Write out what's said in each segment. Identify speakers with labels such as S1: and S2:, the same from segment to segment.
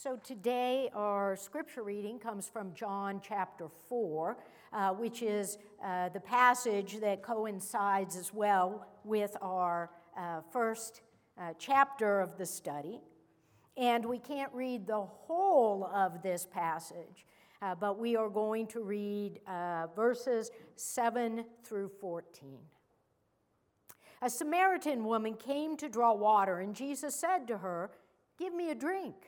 S1: So today, our scripture reading comes from John chapter 4, uh, which is uh, the passage that coincides as well with our uh, first uh, chapter of the study. And we can't read the whole of this passage, uh, but we are going to read uh, verses 7 through 14. A Samaritan woman came to draw water, and Jesus said to her, Give me a drink.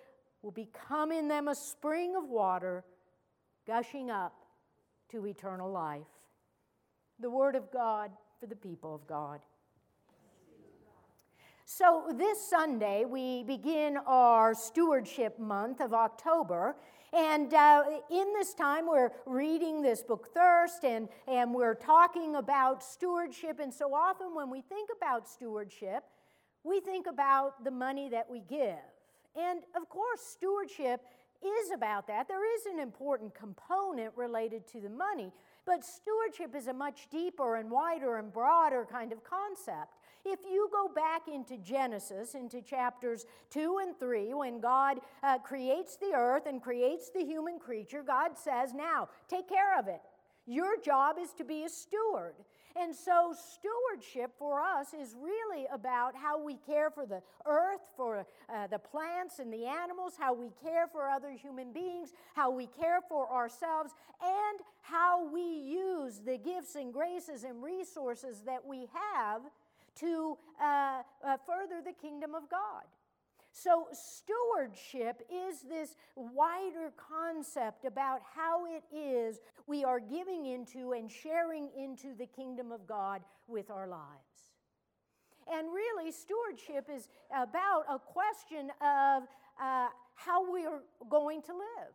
S1: will become in them a spring of water gushing up to eternal life. The Word of God for the people of God. So, this Sunday, we begin our stewardship month of October. And uh, in this time, we're reading this book, Thirst, and, and we're talking about stewardship. And so often, when we think about stewardship, we think about the money that we give. And of course, stewardship is about that. There is an important component related to the money, but stewardship is a much deeper and wider and broader kind of concept. If you go back into Genesis, into chapters 2 and 3, when God uh, creates the earth and creates the human creature, God says, Now, take care of it. Your job is to be a steward. And so, stewardship for us is really about how we care for the earth, for uh, the plants and the animals, how we care for other human beings, how we care for ourselves, and how we use the gifts and graces and resources that we have to uh, uh, further the kingdom of God. So, stewardship is this wider concept about how it is we are giving into and sharing into the kingdom of God with our lives. And really, stewardship is about a question of uh, how we are going to live.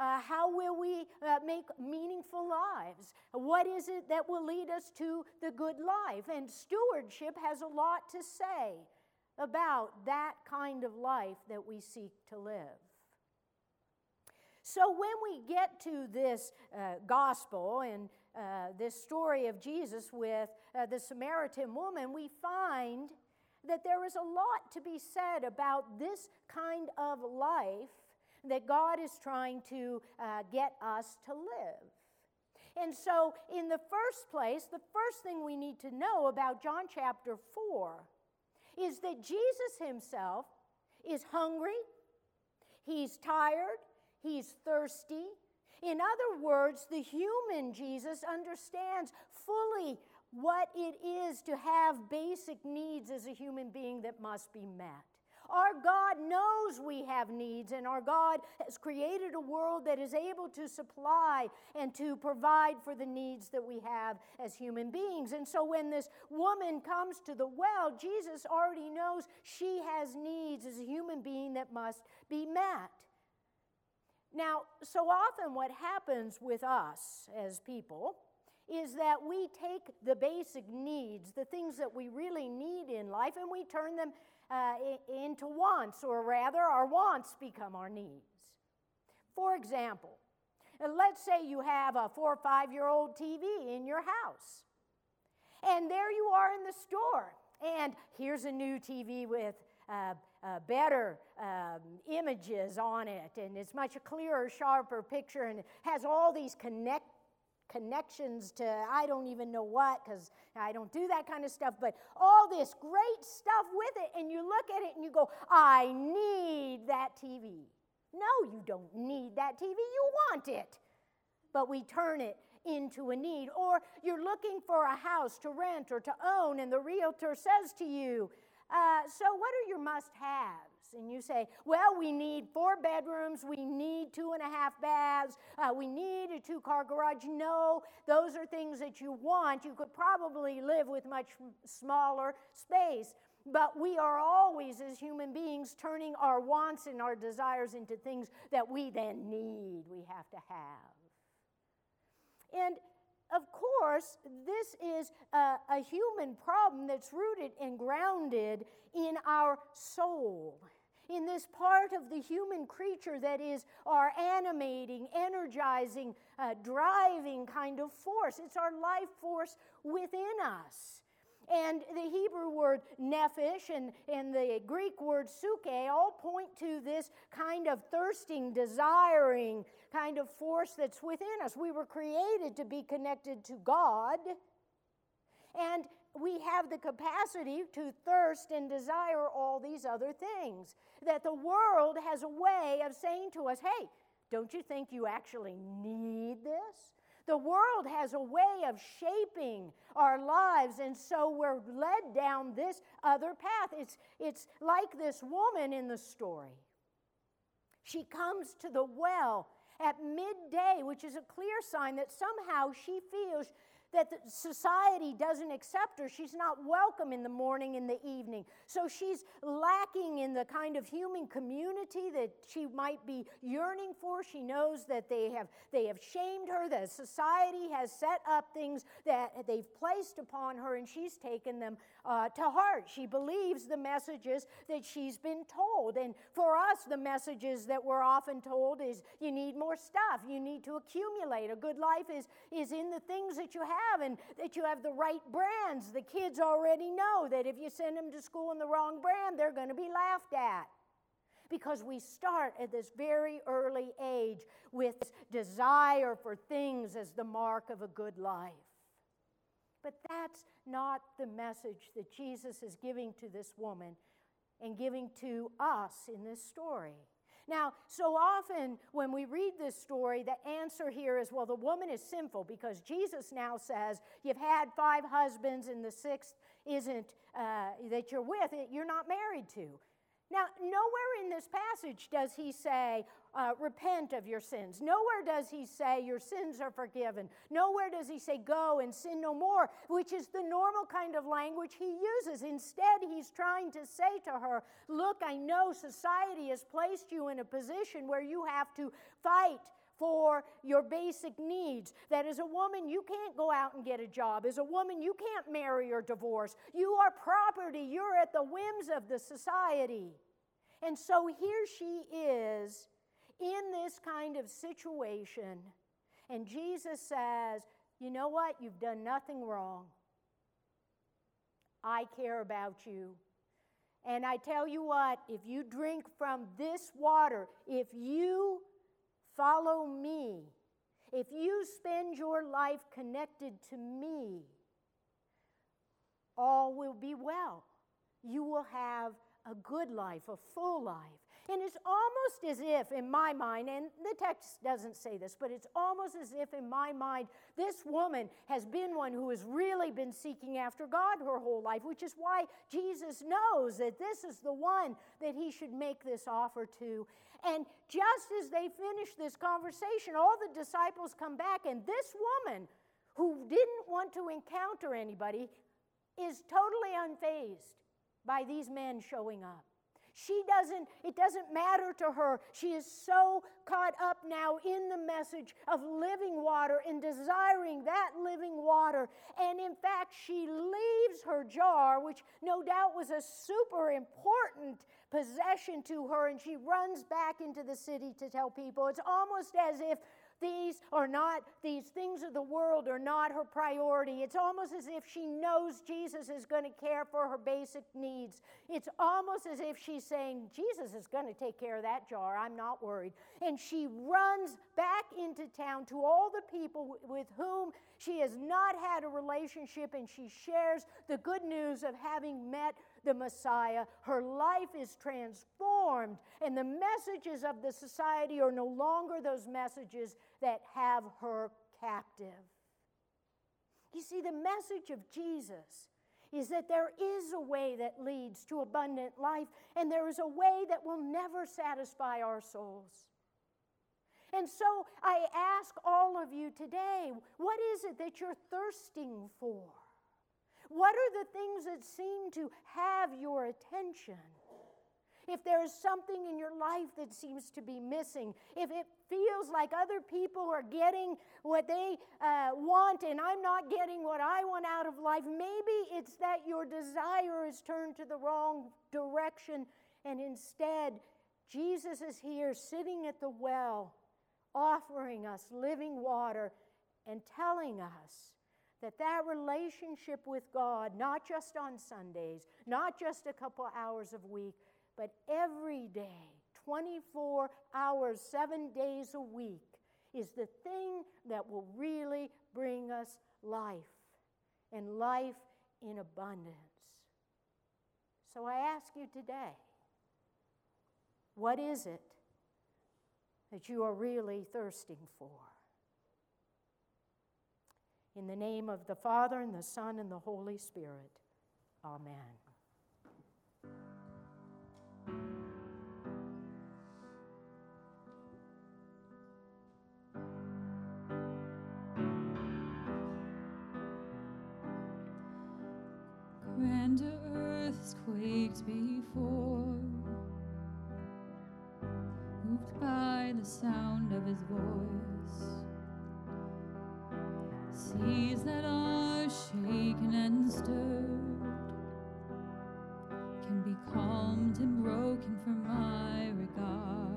S1: Uh, how will we uh, make meaningful lives? What is it that will lead us to the good life? And stewardship has a lot to say about that kind of life that we seek to live. So, when we get to this uh, gospel and uh, this story of Jesus with uh, the Samaritan woman, we find that there is a lot to be said about this kind of life that God is trying to uh, get us to live. And so, in the first place, the first thing we need to know about John chapter 4 is that Jesus himself is hungry, he's tired, he's thirsty. In other words, the human Jesus understands fully what it is to have basic needs as a human being that must be met. Our God knows we have needs, and our God has created a world that is able to supply and to provide for the needs that we have as human beings. And so when this woman comes to the well, Jesus already knows she has needs as a human being that must be met. Now, so often what happens with us as people is that we take the basic needs, the things that we really need in life, and we turn them uh, into wants, or rather, our wants become our needs. For example, uh, let's say you have a four or five year old TV in your house, and there you are in the store, and here's a new TV with uh, uh, better um, images on it, and it's much a clearer, sharper picture, and has all these connect connections to I don't even know what because I don't do that kind of stuff, but all this great stuff with it. And you look at it and you go, I need that TV. No, you don't need that TV, you want it. But we turn it into a need. Or you're looking for a house to rent or to own, and the realtor says to you, uh, So, what are your must haves? And you say, Well, we need four bedrooms, we need two and a half baths, uh, we need a two car garage. No, those are things that you want. You could probably live with much smaller space. But we are always, as human beings, turning our wants and our desires into things that we then need, we have to have. And of course, this is a, a, human problem that's rooted and grounded in our soul, in this part of the human creature that is our animating, energizing, uh, driving kind of force. It's our life force within us. And the Hebrew word nephesh and, and the Greek word psuche all point to this kind of thirsting, desiring kind of force that's within us. We were created to be connected to God, and we have the capacity to thirst and desire all these other things. That the world has a way of saying to us, hey, don't you think you actually need this? The world has a way of shaping our lives, and so we're led down this other path. It's, it's like this woman in the story. She comes to the well at midday, which is a clear sign that somehow she feels that society doesn't accept her. She's not welcome in the morning and the evening. So she's lacking in the kind of human community that she might be yearning for. She knows that they have, they have shamed her, that society has set up things that they've placed upon her, and she's taken them uh, to heart. She believes the messages that she's been told. And for us, the messages that we're often told is you need more stuff, you need to accumulate. A good life is, is in the things that you have have and that you have the right brands. The kids already know that if you send them to school in the wrong brand, they're going to be laughed at. Because we start at this very early age with desire for things as the mark of a good life. But that's not the message that Jesus is giving to this woman and giving to us in this story. Now, so often when we read this story, the answer here is well, the woman is sinful because Jesus now says, You've had five husbands, and the sixth isn't uh, that you're with, you're not married to. Now, nowhere in this passage does he say, uh, repent of your sins. Nowhere does he say, your sins are forgiven. Nowhere does he say, go and sin no more, which is the normal kind of language he uses. Instead, he's trying to say to her, look, I know society has placed you in a position where you have to fight for your basic needs. That as a woman, you can't go out and get a job. As a woman, you can't marry or divorce. You are property. You're at the whims of the society. And so here she is in this kind of situation. And Jesus says, You know what? You've done nothing wrong. I care about you. And I tell you what, if you drink from this water, if you follow me, if you spend your life connected to me, all will be well. You will have a good life, a full life. And it's almost as if, in my mind, and the text doesn't say this, but it's almost as if, in my mind, this woman has been one who has really been seeking after God her whole life, which is why Jesus knows that this is the one that he should make this offer to. And just as they finish this conversation, all the disciples come back, and this woman who didn't want to encounter anybody is totally unfazed by these men showing up. She doesn't, it doesn't matter to her. She is so caught up now in the message of living water and desiring that living water. And in fact, she leaves her jar, which no doubt was a super important possession to her, and she runs back into the city to tell people. It's almost as if these are not, these things of the world are not her priority. It's almost as if she knows Jesus is going to care for her basic needs. It's almost as if she's saying, Jesus is going to take care of that jar. I'm not worried. And she runs back into town to all the people with whom she has not had a relationship and she shares the good news of having met the Messiah. Her life is transformed and the messages of the society are no longer those messages that have her captive. You see, the message of Jesus is that there is a way that leads to abundant life, and there is a way that will never satisfy our souls. And so I ask all of you today what is it that you're thirsting for? What are the things that seem to have your attention? if there's something in your life that seems to be missing, if it feels like other people are getting what they uh, want and I'm not getting what I want out of life, maybe it's that your desire is turned to the wrong direction and instead Jesus is here sitting at the well, offering us living water and telling us that that relationship with God, not just on Sundays, not just a couple hours a week, but every day, 24 hours, seven days a week, is the thing that will really bring us life and life in abundance. So I ask you today what is it that you are really thirsting for? In the name of the Father, and the Son, and the Holy Spirit. Amen.
S2: quaked before, moved by the sound of his voice. Seas that are shaken and stirred can be calmed and broken for my regard.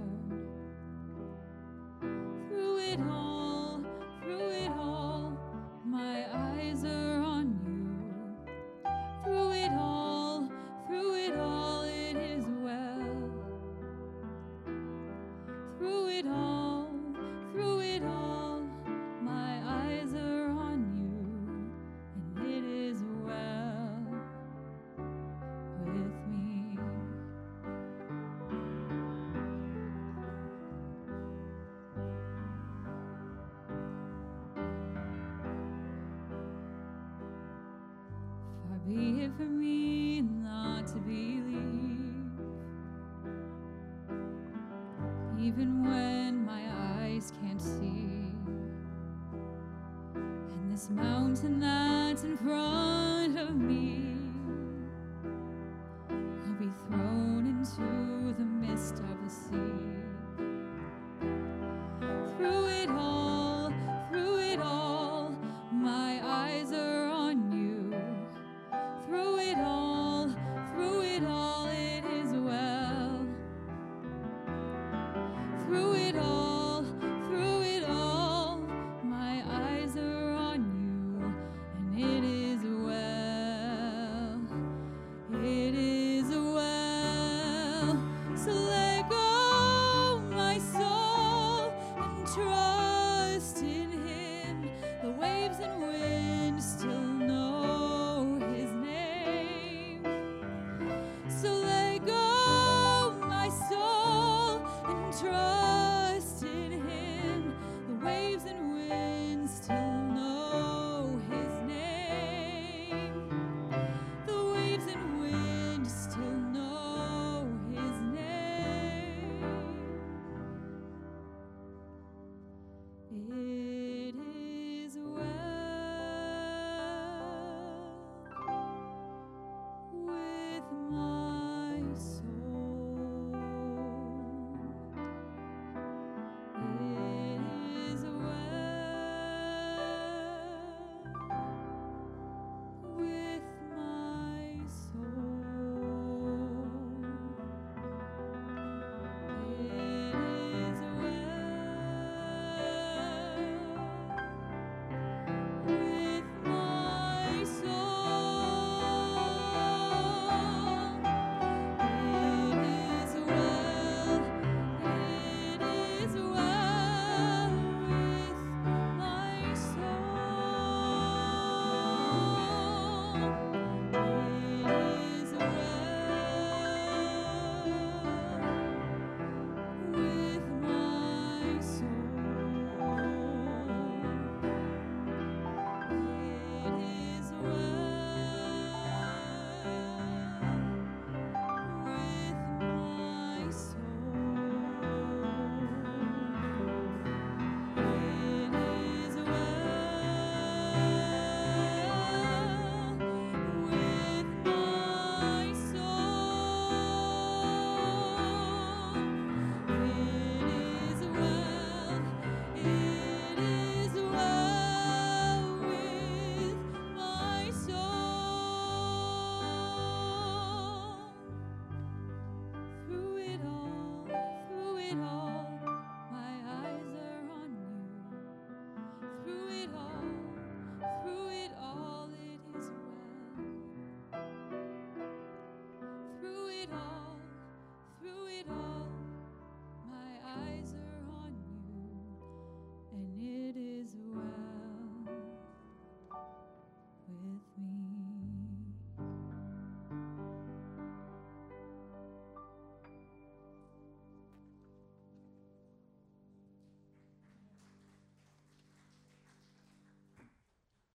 S2: This mountain that's in front of me will be thrown into the midst of the sea.